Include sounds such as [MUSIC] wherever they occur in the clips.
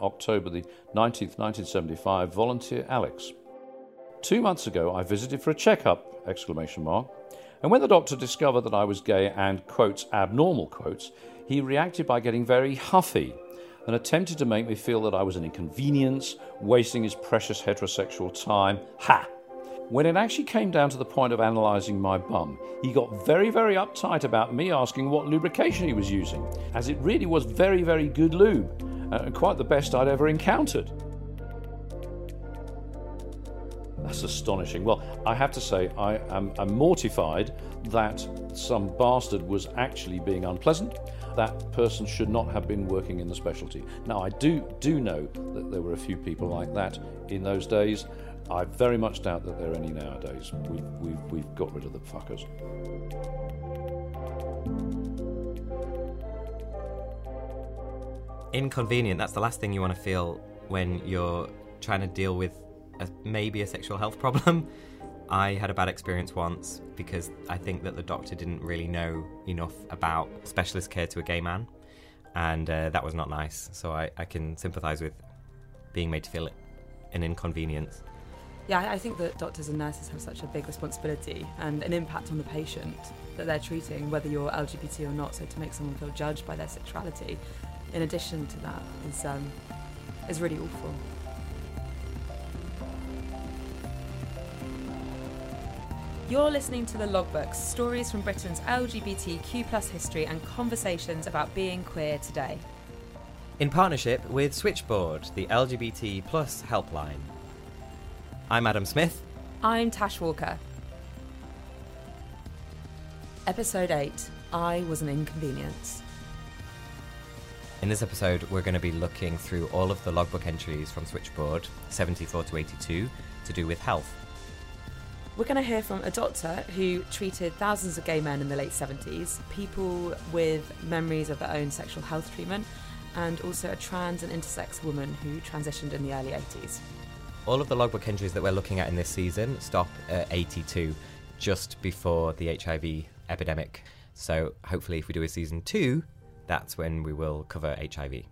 October the 19th, 1975, volunteer Alex. Two months ago, I visited for a checkup! Exclamation mark. And when the doctor discovered that I was gay and quotes abnormal quotes, he reacted by getting very huffy and attempted to make me feel that I was an inconvenience, wasting his precious heterosexual time. Ha! When it actually came down to the point of analysing my bum, he got very, very uptight about me asking what lubrication he was using, as it really was very, very good lube, and quite the best I'd ever encountered. That's astonishing. Well, I have to say, I am I'm mortified that some bastard was actually being unpleasant. That person should not have been working in the specialty. Now, I do do know that there were a few people like that in those days. I very much doubt that there are any nowadays. We've, we've, we've got rid of the fuckers. Inconvenient. That's the last thing you want to feel when you're trying to deal with a, maybe a sexual health [LAUGHS] problem. I had a bad experience once because I think that the doctor didn't really know enough about specialist care to a gay man, and uh, that was not nice. So I, I can sympathise with being made to feel an inconvenience. Yeah, I- I think that doctors and nurses have such a big responsibility and an impact on the patient that they're treating, whether you're LGBT or not. So to make someone feel judged by their sexuality, in addition to that, is um, is really awful. You're listening to the Logbooks, stories from Britain's LGBTQ plus history and conversations about being queer today. In partnership with Switchboard, the LGBT plus helpline. I'm Adam Smith. I'm Tash Walker. Episode 8 I Was an Inconvenience. In this episode, we're going to be looking through all of the logbook entries from Switchboard 74 to 82 to do with health. We're going to hear from a doctor who treated thousands of gay men in the late 70s, people with memories of their own sexual health treatment, and also a trans and intersex woman who transitioned in the early 80s. All of the logbook entries that we're looking at in this season stop at 82, just before the HIV epidemic. So hopefully, if we do a season two, that's when we will cover HIV.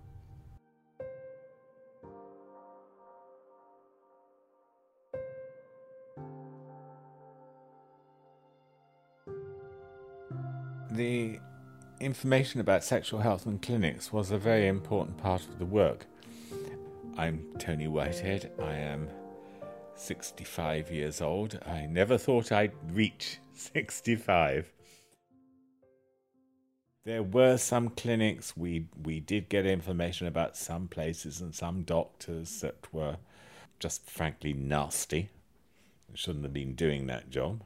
the information about sexual health and clinics was a very important part of the work. I'm Tony Whitehead. I am 65 years old. I never thought I'd reach 65. There were some clinics, we, we did get information about some places and some doctors that were just frankly nasty. Shouldn't have been doing that job.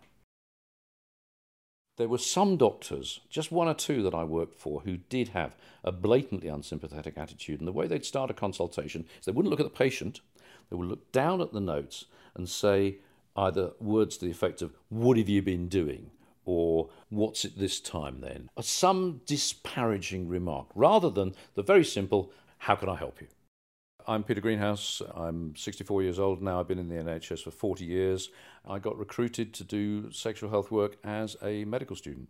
There were some doctors, just one or two that I worked for, who did have a blatantly unsympathetic attitude. And the way they'd start a consultation is they wouldn't look at the patient, they would look down at the notes and say either words to the effect of, What have you been doing? Or What's it this time then? Or some disparaging remark, rather than the very simple, How can I help you? I'm Peter Greenhouse. I'm 64 years old now. I've been in the NHS for 40 years. I got recruited to do sexual health work as a medical student.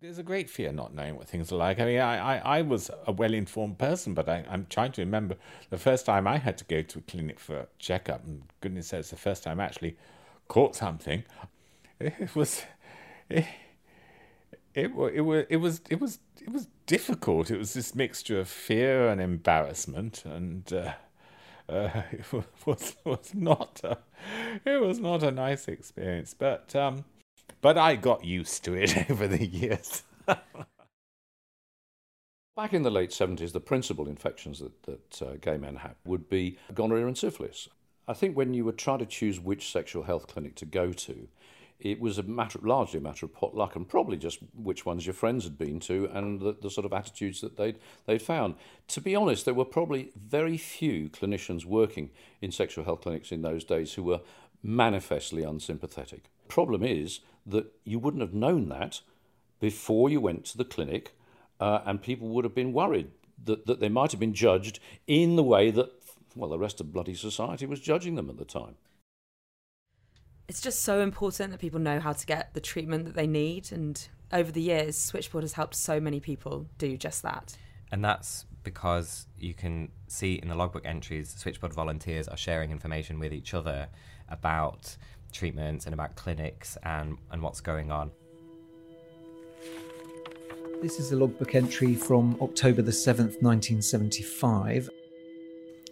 There's a great fear not knowing what things are like. I mean, I, I, I was a well informed person, but I, I'm trying to remember the first time I had to go to a clinic for a checkup, and goodness knows the first time I actually caught something. It was. It, it, it, wa- it was it was it was difficult. It was this mixture of fear and embarrassment, and uh, uh, [LAUGHS] it was was not a, it was not a nice experience. But um, but I got used to it [LAUGHS] over the years. [LAUGHS] Back in the late 70s, the principal infections that, that uh, gay men had would be gonorrhea and syphilis. I think when you were trying to choose which sexual health clinic to go to, it was a matter, largely a matter of pot luck, and probably just which ones your friends had been to, and the, the sort of attitudes that they'd they'd found. To be honest, there were probably very few clinicians working in sexual health clinics in those days who were manifestly unsympathetic. The problem is that you wouldn't have known that before you went to the clinic, uh, and people would have been worried that, that they might have been judged in the way that, well, the rest of bloody society was judging them at the time. It's just so important that people know how to get the treatment that they need. And over the years, Switchboard has helped so many people do just that. And that's because you can see in the logbook entries, Switchboard volunteers are sharing information with each other about treatments and about clinics and, and what's going on. This is a logbook entry from October the 7th, 1975.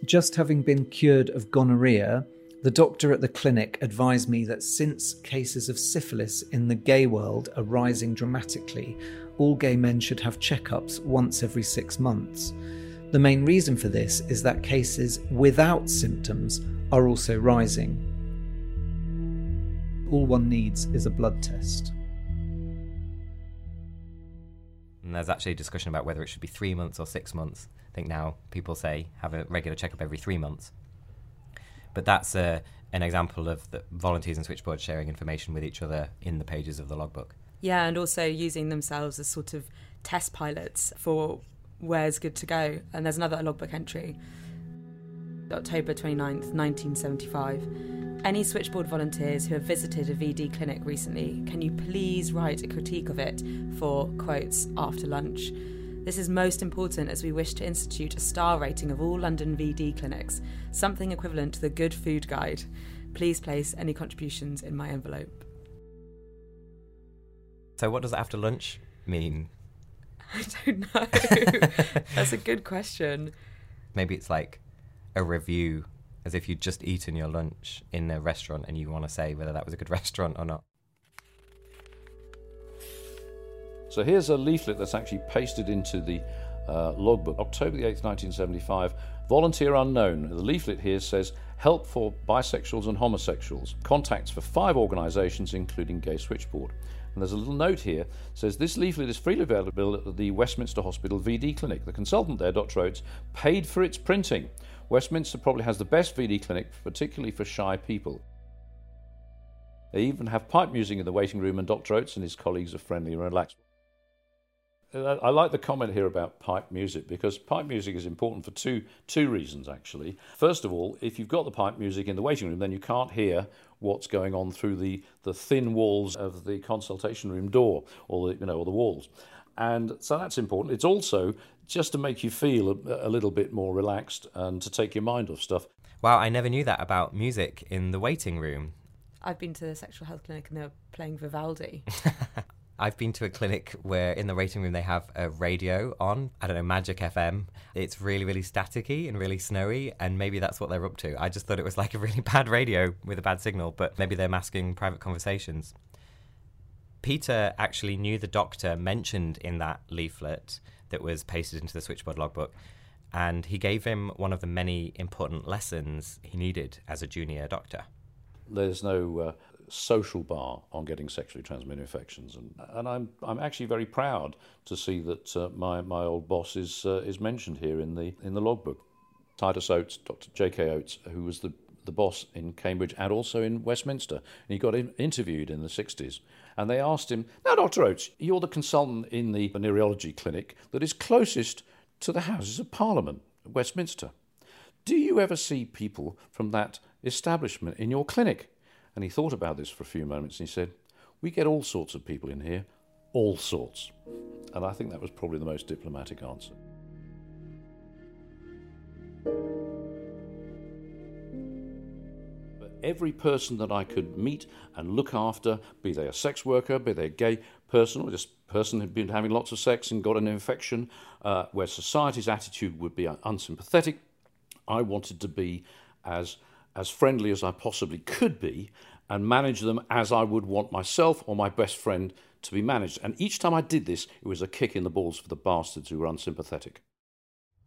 Just having been cured of gonorrhea, the doctor at the clinic advised me that since cases of syphilis in the gay world are rising dramatically, all gay men should have checkups once every six months. The main reason for this is that cases without symptoms are also rising. All one needs is a blood test. And there's actually a discussion about whether it should be three months or six months. I think now people say have a regular checkup every three months. But that's a, an example of the volunteers and switchboard sharing information with each other in the pages of the logbook. Yeah, and also using themselves as sort of test pilots for where's good to go. And there's another logbook entry, October 29th, 1975. Any switchboard volunteers who have visited a VD clinic recently, can you please write a critique of it for quotes after lunch? This is most important as we wish to institute a star rating of all London VD clinics, something equivalent to the Good Food Guide. Please place any contributions in my envelope. So, what does after lunch mean? [LAUGHS] I don't know. [LAUGHS] That's a good question. Maybe it's like a review as if you'd just eaten your lunch in a restaurant and you want to say whether that was a good [LAUGHS] restaurant or not. So here's a leaflet that's actually pasted into the uh, logbook. October the 8th, 1975, volunteer unknown. The leaflet here says help for bisexuals and homosexuals, contacts for five organisations, including Gay Switchboard. And there's a little note here says this leaflet is freely available at the Westminster Hospital VD clinic. The consultant there, Dr. Oates, paid for its printing. Westminster probably has the best VD clinic, particularly for shy people. They even have pipe music in the waiting room, and Dr. Oates and his colleagues are friendly and relaxed. Uh, I like the comment here about pipe music because pipe music is important for two two reasons actually. First of all, if you've got the pipe music in the waiting room, then you can't hear what's going on through the, the thin walls of the consultation room door or the you know or the walls, and so that's important. It's also just to make you feel a, a little bit more relaxed and to take your mind off stuff. Wow, I never knew that about music in the waiting room. I've been to the sexual health clinic and they're playing Vivaldi. [LAUGHS] I've been to a clinic where in the waiting room they have a radio on. I don't know, Magic FM. It's really, really staticky and really snowy, and maybe that's what they're up to. I just thought it was like a really [LAUGHS] bad radio with a bad signal, but maybe they're masking private conversations. Peter actually knew the doctor mentioned in that leaflet that was pasted into the switchboard logbook, and he gave him one of the many important lessons he needed as a junior doctor. There's no uh, social bar on getting sexually transmitted infections, and, and I'm I'm actually very proud to see that uh, my my old boss is uh, is mentioned here in the in the logbook. Titus Oates, Dr. J.K. Oates, who was the the boss in Cambridge and also in Westminster, and he got in, interviewed in the 60s. And they asked him, Now, Dr. Oates, you're the consultant in the venereology clinic that is closest to the Houses of Parliament, Westminster. Do you ever see people from that establishment in your clinic? And he thought about this for a few moments and he said, We get all sorts of people in here, all sorts. And I think that was probably the most diplomatic answer. But every person that I could meet and look after, be they a sex worker, be they a gay person, or just person who'd been having lots of sex and got an infection, uh, where society's attitude would be unsympathetic, I wanted to be as as friendly as I possibly could be and manage them as I would want myself or my best friend to be managed. And each time I did this, it was a kick in the balls for the bastards who were unsympathetic.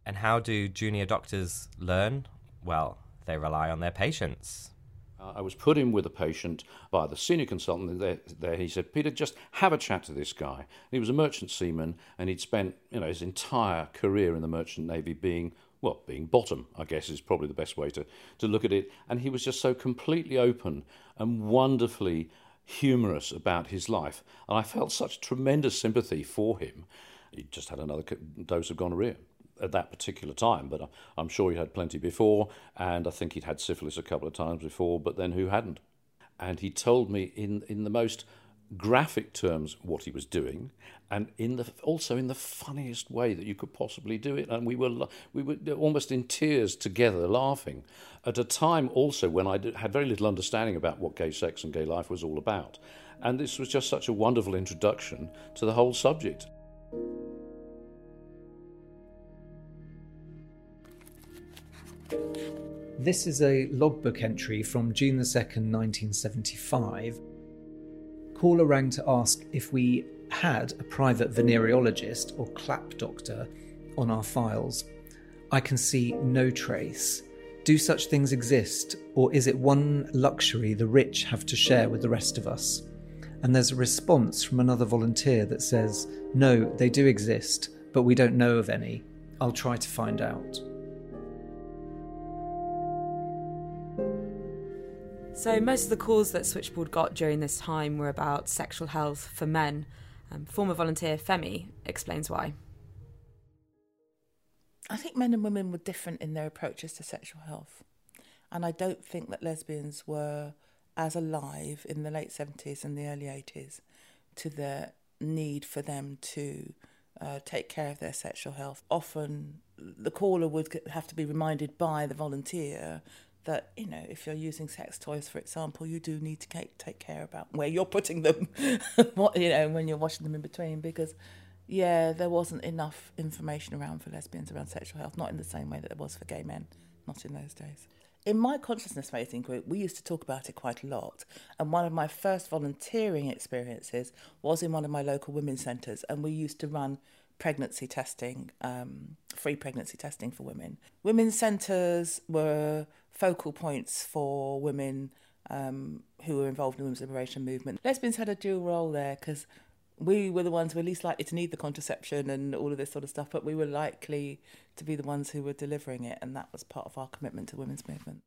And how do junior doctors learn? Well, they rely on their patients. Uh, I was put in with a patient by the senior consultant there, there. He said, Peter, just have a chat to this guy. He was a merchant seaman and he'd spent you know, his entire career in the merchant navy being, well, being bottom, I guess is probably the best way to, to look at it. And he was just so completely open and wonderfully humorous about his life. And I felt such tremendous sympathy for him. He just had another dose of gonorrhea at that particular time, but I'm sure he had plenty before, and I think he'd had syphilis a couple of times before, but then who hadn't? And he told me in, in the most graphic terms what he was doing, and in the also in the funniest way that you could possibly do it. And we were we were almost in tears together, laughing, at a time also when I had very little understanding about what gay sex and gay life was all about. And this was just such a wonderful introduction to the whole subject. This is a logbook entry from June the 2nd, 1975. Caller rang to ask if we had a private venereologist or clap doctor on our files. I can see no trace. Do such things exist, or is it one luxury the rich have to share with the rest of us? And there's a response from another volunteer that says, No, they do exist, but we don't know of any. I'll try to find out. So, most of the calls that Switchboard got during this time were about sexual health for men. Um, former volunteer Femi explains why. I think men and women were different in their approaches to sexual health. And I don't think that lesbians were as alive in the late 70s and the early 80s to the need for them to uh, take care of their sexual health. Often the caller would have to be reminded by the volunteer that you know if you're using sex toys for example you do need to take, take care about where you're putting them. [LAUGHS] What you know when you're washing them in between because yeah there wasn't enough information around for lesbians around sexual health not in the same way that there was for gay men not in those days. In my consciousness raising group we used to talk about it quite a lot and one of my first volunteering experiences was in one of my local women's centres and we used to run pregnancy testing, um, free pregnancy testing for women. Women's centres were focal points for women um, who were involved in the women's liberation movement. Lesbians had a dual role there because we were the ones who were least likely to need the contraception and all of this sort of stuff, but we were likely to be the ones who were delivering it, and that was part of our commitment to women's movement.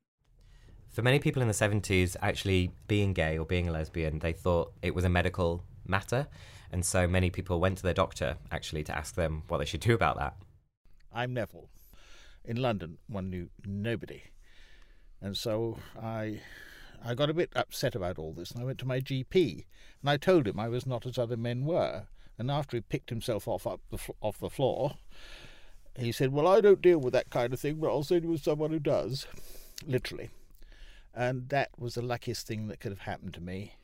For many people in the 70s, actually being gay or being a lesbian, they thought it was a medical matter. And so many people went to their doctor actually to ask them what they should do about that. I'm Neville. In London, one knew nobody. And so I I got a bit upset about all this and I went to my GP and I told him I was not as other men were. And after he picked himself off up the off the floor, he said, "Well, I don't deal with that kind of thing, but I'll send you with someone who does." Literally. And that was the luckiest thing that could have happened to me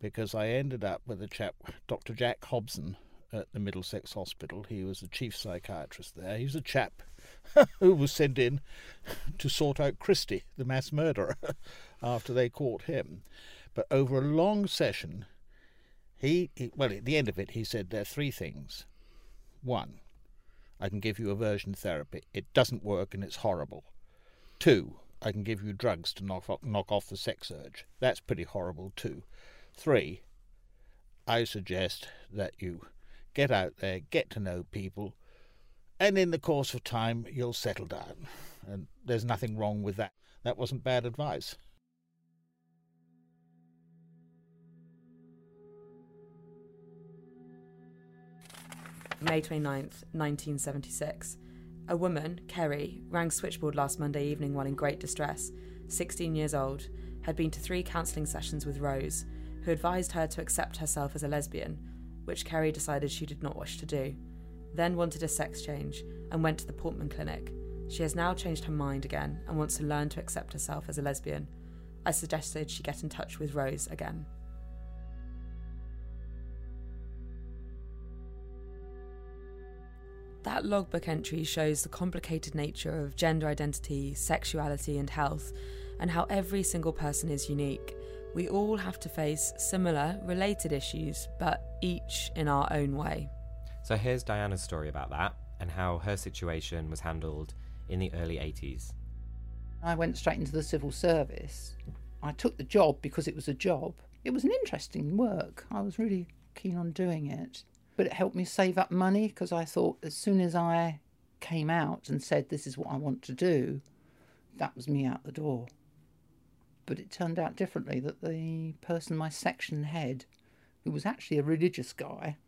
because I ended up with a chap, Dr. Jack Hobson, at the Middlesex Hospital. He was the chief psychiatrist there. He was a chap [LAUGHS] who was sent in to sort out Christie, the mass murderer, [LAUGHS] after they caught him. But over a long session, he, he, well, at the end of it, he said there are three things. One, I can give you aversion therapy. It doesn't work and it's horrible. Two, I can give you drugs to knock off, knock off the sex urge. That's pretty horrible too. Three, I suggest that you get out there, get to know people, and in the course of time, you'll settle down. And there's nothing wrong with that. That wasn't bad advice. May 29th, 1976. A woman, Kerry, rang switchboard last Monday evening while in great distress. 16 years old, had been to three counselling sessions with Rose, who advised her to accept herself as a lesbian, which Kerry decided she did not wish to do, then wanted a sex change and went to the Portman Clinic. She has now changed her mind again and wants to learn to accept herself as a lesbian. I suggested she get in touch with Rose again. That logbook entry shows the complicated nature of gender identity, sexuality, and health, and how every single person is unique. We all have to face similar, related issues, but each in our own way. So here's Diana's story about that and how her situation was handled in the early 80s. I went straight into the civil service I took the job because it was a job. It was an interesting work. I was really keen on doing it. But it helped me save up money because I thought as soon as I came out and said, This is what I want to do, that was me out the door. But it turned out differently that the person, my section head, who was actually a religious guy,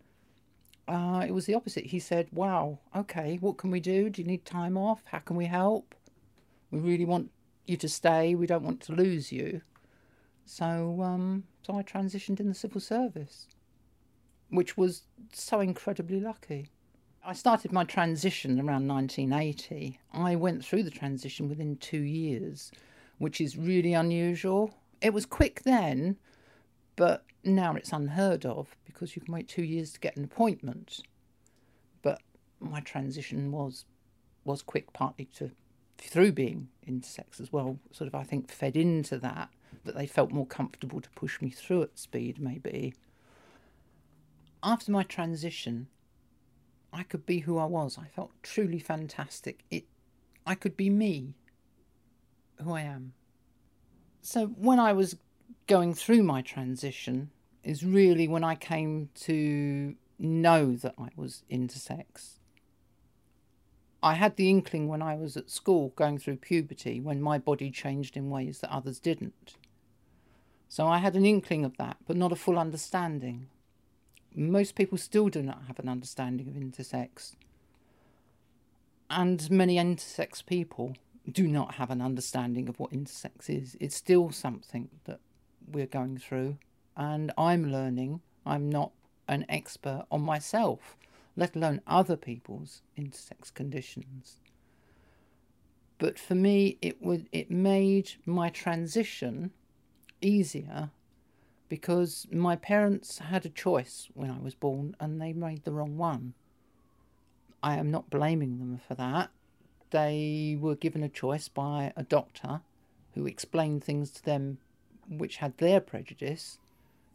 uh, it was the opposite. He said, Wow, okay, what can we do? Do you need time off? How can we help? We really want you to stay. We don't want to lose you. So, um, so I transitioned in the civil service, which was so incredibly lucky. I started my transition around 1980. I went through the transition within two years, which is really unusual. It was quick then, but now it's unheard of because you can wait two years to get an appointment. But my transition was was quick, partly to through being intersex as well. Sort of, I think, fed into that that they felt more comfortable to push me through at speed. Maybe after my transition, I could be who I was. I felt truly fantastic. It, I could be me, who I am. So when I was going through my transition, is really when I came to know that I was intersex. I had the inkling when I was at school going through puberty when my body changed in ways that others didn't. So I had an inkling of that, but not a full understanding. Most people still do not have an understanding of intersex. And many intersex people do not have an understanding of what intersex is. It's still something that we're going through, and I'm learning. I'm not an expert on myself, let alone other people's intersex conditions. But for me, it would it made my transition easier because my parents had a choice when I was born and they made the wrong one. I am not blaming them for that. They were given a choice by a doctor who explained things to them which had their prejudice,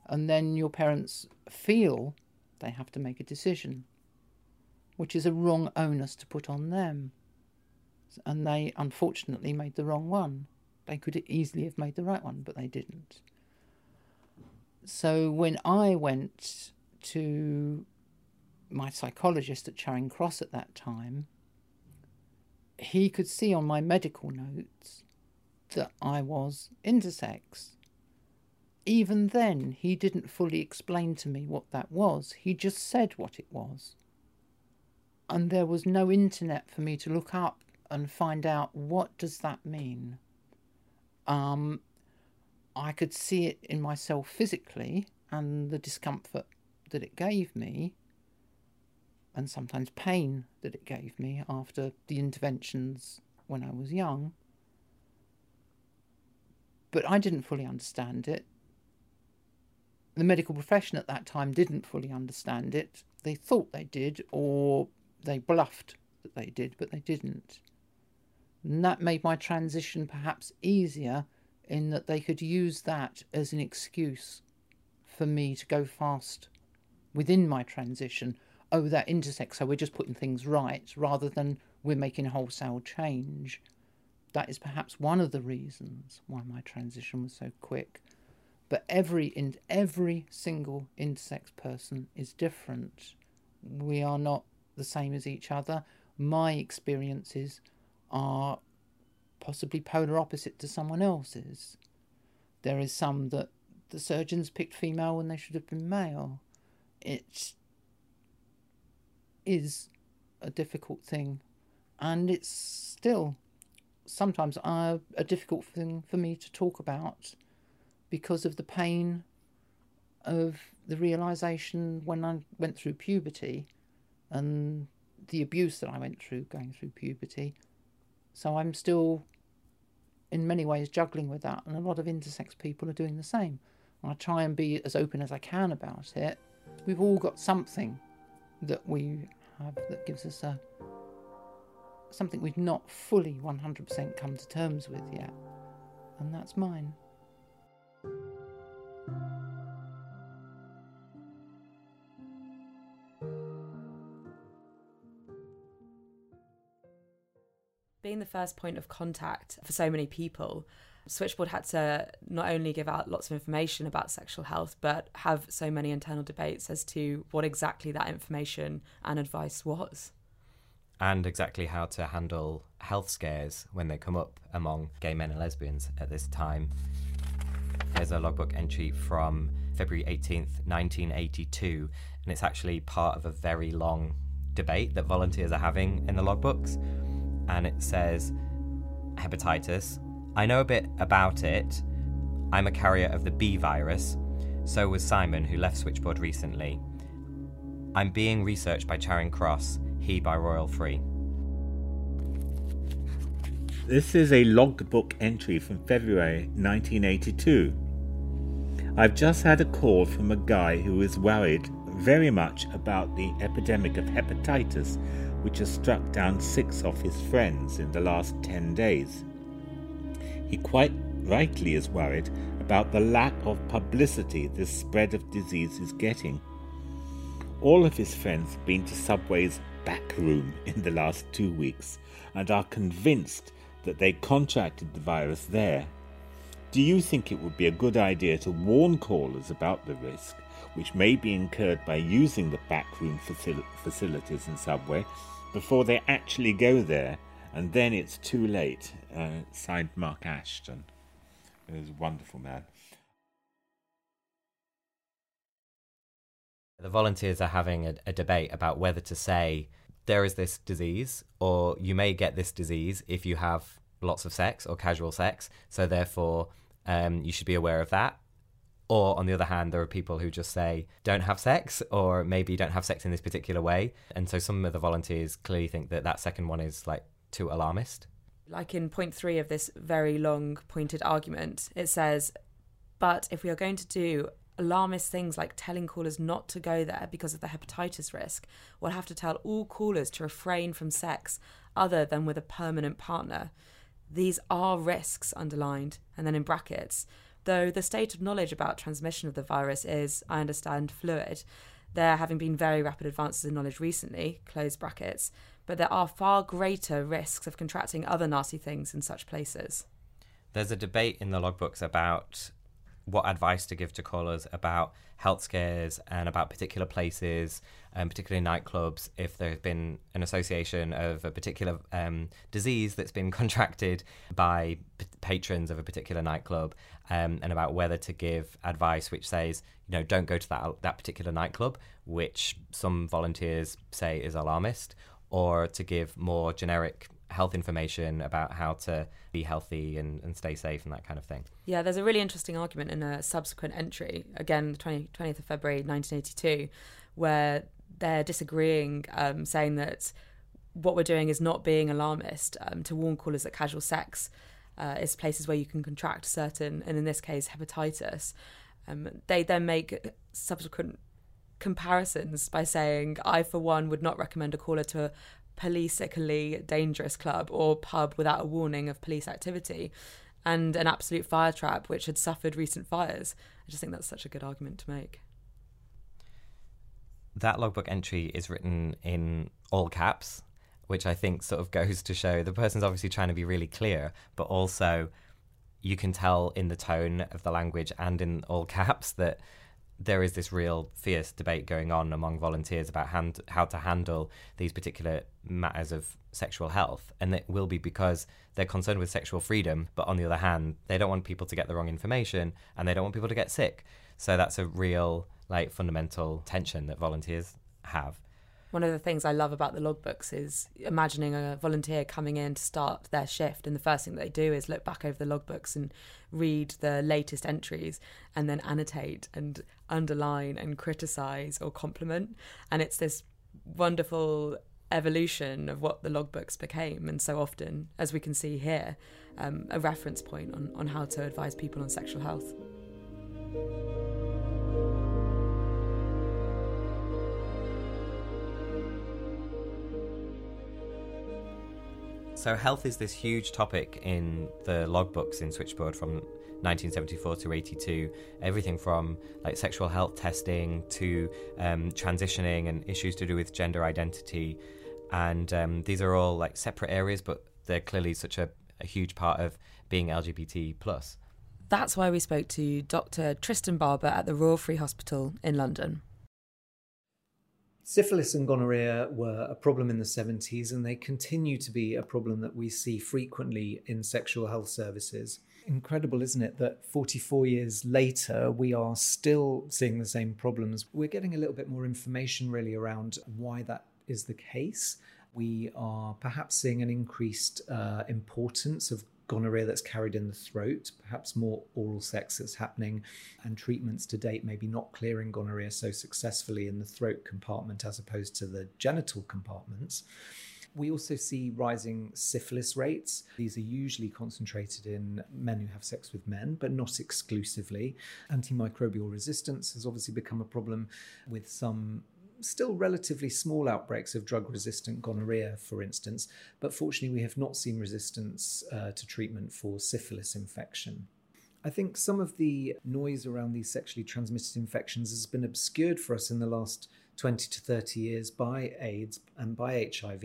and then your parents feel they have to make a decision, which is a wrong onus to put on them. And they unfortunately made the wrong one. They could easily have made the right one, but they didn't. So when I went to my psychologist at Charing Cross at that time, he could see on my medical notes that I was intersex. Even then, he didn't fully explain to me what that was. He just said what it was. And there was no internet for me to look up and find out what does that mean. Um, I could see it in myself physically and the discomfort that it gave me, and sometimes pain that it gave me after the interventions when I was young. But I didn't fully understand it. The medical profession at that time didn't fully understand it. They thought they did, or they bluffed that they did, but they didn't. And that made my transition perhaps easier in that they could use that as an excuse for me to go fast within my transition. Oh, that intersex, so we're just putting things right rather than we're making wholesale change. That is perhaps one of the reasons why my transition was so quick. But every in every single intersex person is different. We are not the same as each other. My experiences are possibly polar opposite to someone else's. There is some that the surgeons picked female when they should have been male. It is a difficult thing, and it's still sometimes a, a difficult thing for me to talk about because of the pain of the realization when I went through puberty and the abuse that I went through going through puberty. So I'm still in many ways juggling with that, and a lot of intersex people are doing the same. I try and be as open as I can about it. We've all got something that we have that gives us a something we've not fully 100% come to terms with yet, and that's mine. being the first point of contact for so many people, Switchboard had to not only give out lots of information about sexual health, but have so many internal debates as to what exactly that information and advice was. And exactly how to handle health scares when they come up among gay men and lesbians at this time. Here's a logbook entry from February 18th, 1982, and it's actually part of a very long debate that volunteers are having in the logbooks. And it says, hepatitis. I know a bit about it. I'm a carrier of the B virus. So was Simon, who left Switchboard recently. I'm being researched by Charing Cross, he by Royal Free. This is a logbook entry from February 1982. I've just had a call from a guy who is worried very much about the epidemic of hepatitis, which has struck down six of his friends in the last 10 days. He quite rightly is worried about the lack of publicity this spread of disease is getting. All of his friends have been to Subway's back room in the last two weeks and are convinced that they contracted the virus there. Do you think it would be a good idea to warn callers about the risk which may be incurred by using the backroom facil- facilities in Subway before they actually go there, and then it's too late? Uh, signed Mark Ashton. He was a wonderful man. The volunteers are having a, a, debate about whether to say there is this disease, or you may get this disease if you have lots of sex or casual sex. So therefore, um, you should be aware of that. Or on the other hand, there are people who just say, don't have sex, or maybe don't have sex in this particular way. And so some of the volunteers clearly think that that second one is like too alarmist. Like in point three of this very long pointed argument, it says, but if we are going to do alarmist things like telling callers not to go there because of the hepatitis risk, we'll have to tell all callers to refrain from sex other than with a permanent partner. These are risks underlined, and then in brackets. Though the state of knowledge about transmission of the virus is, I understand, fluid, there having been very rapid advances in knowledge recently, close brackets, but there are far greater risks of contracting other nasty things in such places. There's a debate in the logbooks about what advice to give to callers about health scares and about particular places, um, particularly nightclubs, if there has been an association of a particular um, disease that's been [LAUGHS] contracted by p- patrons of a particular nightclub, um, and about whether to give advice which says, you know, don't go to that that particular nightclub, which some volunteers say is alarmist, or to give more generic health information about how to be healthy and, and stay safe and that kind of thing. Yeah, there's a really interesting argument in a subsequent entry, again, the 20, 20th of February 1982, where they're disagreeing, um, saying that what we're doing is not being alarmist um, to warn callers that casual sex uh, is places where you can contract certain, and in this case, hepatitis. Um, they then make subsequent comparisons by saying, I, for one, would not recommend a caller to a politically dangerous club or pub without a warning of police activity and an absolute fire trap which had suffered recent fires. I just think that's such a good argument to make. That logbook entry is written in all caps, which I think sort of goes to show the person's obviously trying to be really clear, but also you can tell in the tone of the language and in all caps that there is this real fierce debate going on among volunteers about hand, how to handle these particular matters of sexual health. And it will be because they're concerned with sexual freedom, but on the other hand, they don't want people to get the wrong information and they don't want people to get sick. So that's a real, like, fundamental tension that volunteers have one of the things I love about the logbooks is imagining a volunteer coming in to start their shift, and the first thing they do is look back over the logbooks and read the latest entries, and then annotate and underline and criticize or compliment. And it's this wonderful evolution of what the logbooks became, and so often, as we can see here, um, a reference point on, on how to advise people on sexual health. So, health is this huge topic in the logbooks in Switchboard from 1974 to 82. Everything from like sexual health testing to um, transitioning and issues to do with gender identity. And um, these are all like separate areas, but they're clearly such a a huge part of being LGBT plus. That's why we spoke to Dr. Tristan Barber at the Royal Free Hospital in London. Syphilis and gonorrhea were a problem in the 70s, and they continue to be a problem that we see frequently in sexual health services. Incredible, isn't it, that 44 years later, we are still seeing the same problems. We're getting a little bit more information really around why that is the case. We are perhaps seeing an increased uh, importance of gonorrhea that's carried in the throat, perhaps more oral sex that's happening, and treatments to date maybe not clearing gonorrhea so successfully in the throat compartment as opposed to the genital compartments. We also see rising syphilis rates. These are usually concentrated in men who have sex with men, but not exclusively. Antimicrobial resistance has obviously become a problem with some still relatively small outbreaks of drug resistant gonorrhea, for instance, but fortunately, we have not seen resistance uh, to treatment for syphilis infection. I think some of the noise around these sexually transmitted infections has been obscured for us in the last 20 to 30 years by AIDS and by HIV.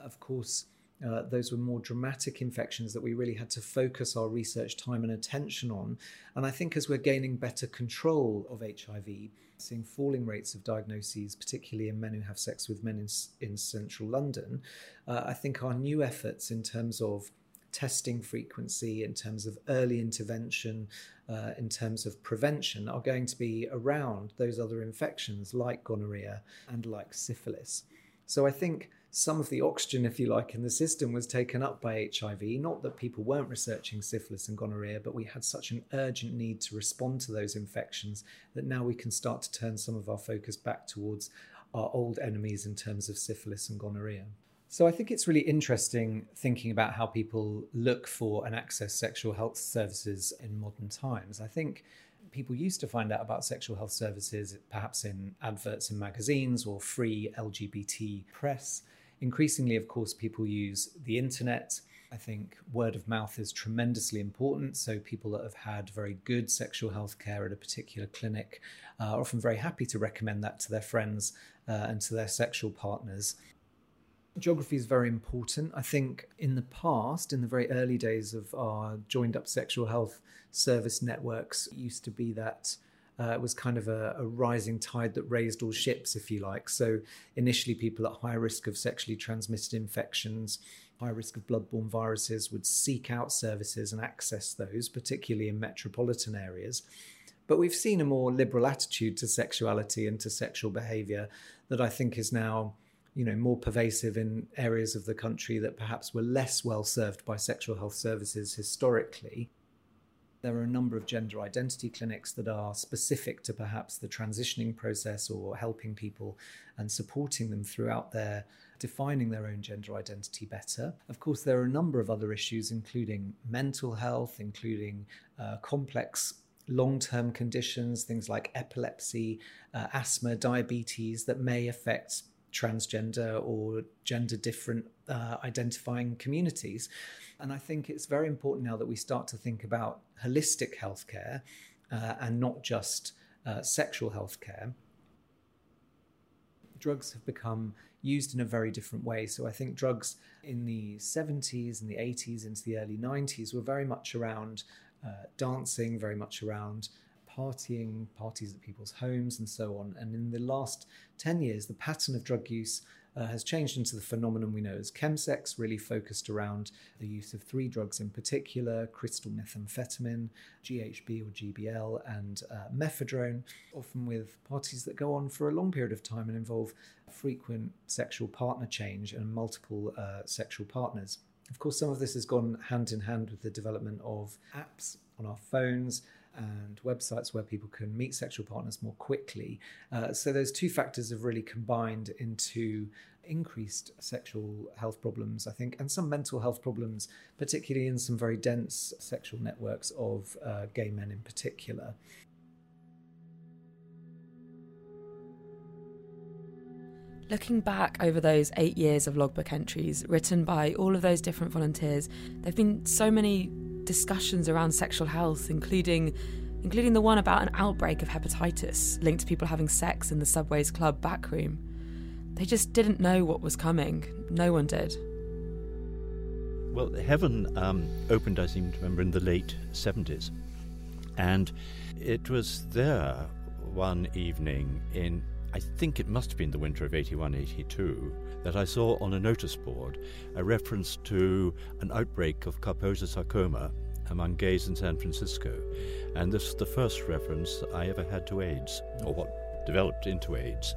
Of course, uh, those were more dramatic infections that we really had to focus our research time and attention on. And I think as we're gaining better control of HIV, seeing falling rates of diagnoses, particularly in men who have sex with men in, in central London, uh, I think our new efforts in terms of testing frequency, in terms of early intervention, uh, in terms of prevention, are going to be around those other infections like gonorrhea and like syphilis. So I think some of the oxygen, if you like, in the system was taken up by HIV. Not that people weren't researching syphilis and gonorrhea, but we had such an urgent need to respond to those infections that now we can start to turn some of our focus back towards our old enemies in terms of syphilis and gonorrhea. So I think it's really interesting thinking about how people look for and access sexual health services in modern times. I think people used to find out about sexual health services perhaps in adverts in magazines or free LGBT press. Increasingly, of course, people use the internet. I think word of mouth is tremendously important. So, people that have had very good sexual health care at a particular clinic are often very happy to recommend that to their friends uh, and to their sexual partners. Geography is very important. I think in the past, in the very early days of our joined up sexual health service networks, used to be that uh, it was kind of a, a, rising tide that raised all ships, if you like. So, initially, people at high risk of sexually transmitted infections, high risk of bloodborne viruses would seek out services and access those, particularly in metropolitan areas. But we've seen a more liberal attitude to sexuality and to sexual behavior that I think is now you know more pervasive in areas of the country that perhaps were less well served by sexual health services historically there are a number of gender identity clinics that are specific to perhaps the transitioning process or helping people and supporting them throughout their defining their own gender identity better. Of course, there are a number of other issues, including mental health, including uh, complex long term conditions, things like epilepsy, uh, asthma, diabetes, that may affect transgender or gender different uh, identifying communities. And I think it's very important now that we start to think about holistic healthcare uh, and not just uh, sexual healthcare. Drugs have become used in a very different way. So I think drugs in the 70s and the 80s into the early 90s were very much around uh, dancing, very much around partying, parties at people's homes, and so on. And in the last 10 years, the pattern of drug use uh, has changed into the phenomenon we know as chemsex, really focused around the use of three drugs in particular crystal methamphetamine, GHB or GBL, and uh, mephedrone, often with parties that go on for a long period of time and involve frequent sexual partner change and multiple uh, sexual partners. Of course, some of this has gone hand in hand with the development of apps on our phones and websites where people can meet sexual partners more quickly. Uh, so those two factors have really combined into increased sexual health problems, I think, and some mental health problems, particularly in some very dense sexual networks of uh, gay men in particular. Looking back over those eight years of logbook entries written by all of those different volunteers, there have been so many discussions around sexual health, including including the one about an outbreak of hepatitis linked to people having sex in the Subway's club backroom. They just didn't know what was coming. No one did. Well, Heaven um, opened, I seem to remember, in the late 70s. And it was there one evening in, I think it must have been the winter of 81 82, that I saw on a notice board a reference to an outbreak of Kaposi sarcoma among gays in San Francisco. And this is the first reference I ever had to AIDS, or what developed into AIDS.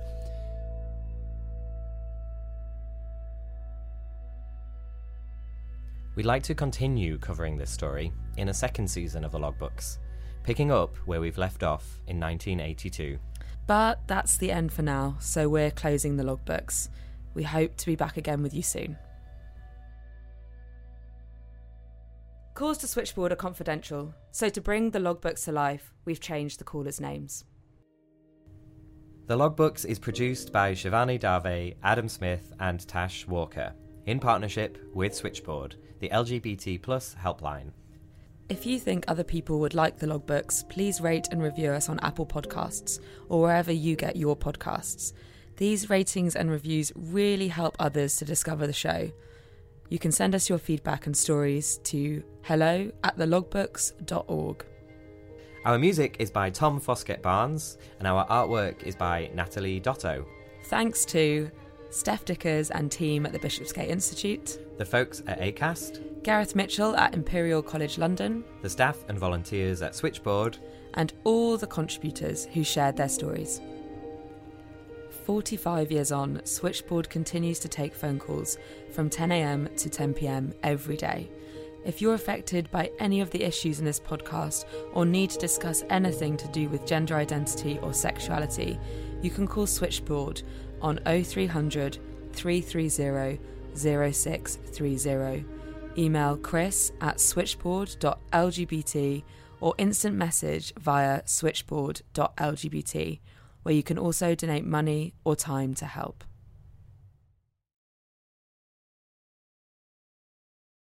We'd like to continue covering this story in a second season of the logbooks, picking up where we've left off in 1982. But that's the end for now, so we're closing the logbooks. We hope to be back again with you soon. Calls to switchboard are confidential, so to bring the logbooks to life, we've changed the callers' names. The logbooks is produced by Shivani Dave, Adam Smith, and Tash Walker, in partnership with Switchboard, the LGBT plus helpline. If you think other people would like the logbooks, please rate and review us on Apple Podcasts or wherever you get your podcasts. These ratings and reviews really help others to discover the show. You can send us your feedback and stories to hello at thelogbooks.org. Our music is by Tom Foskett Barnes, and our artwork is by Natalie Doto. Thanks to Stef Dickers and team at the Bishopsgate Institute, The folks at ACAST, Gareth Mitchell at Imperial College London, the staff and volunteers at Switchboard, and all the contributors who shared their stories. 45 years on, Switchboard continues to take phone calls from 10am to 10pm every day. If you're affected by any of the issues in this podcast or need to discuss anything to do with gender identity or sexuality, you can call Switchboard on 0300 330 0630. Email chris at switchboard.lgbt or instant message via switchboard.lgbt, where you can also donate money or time to help.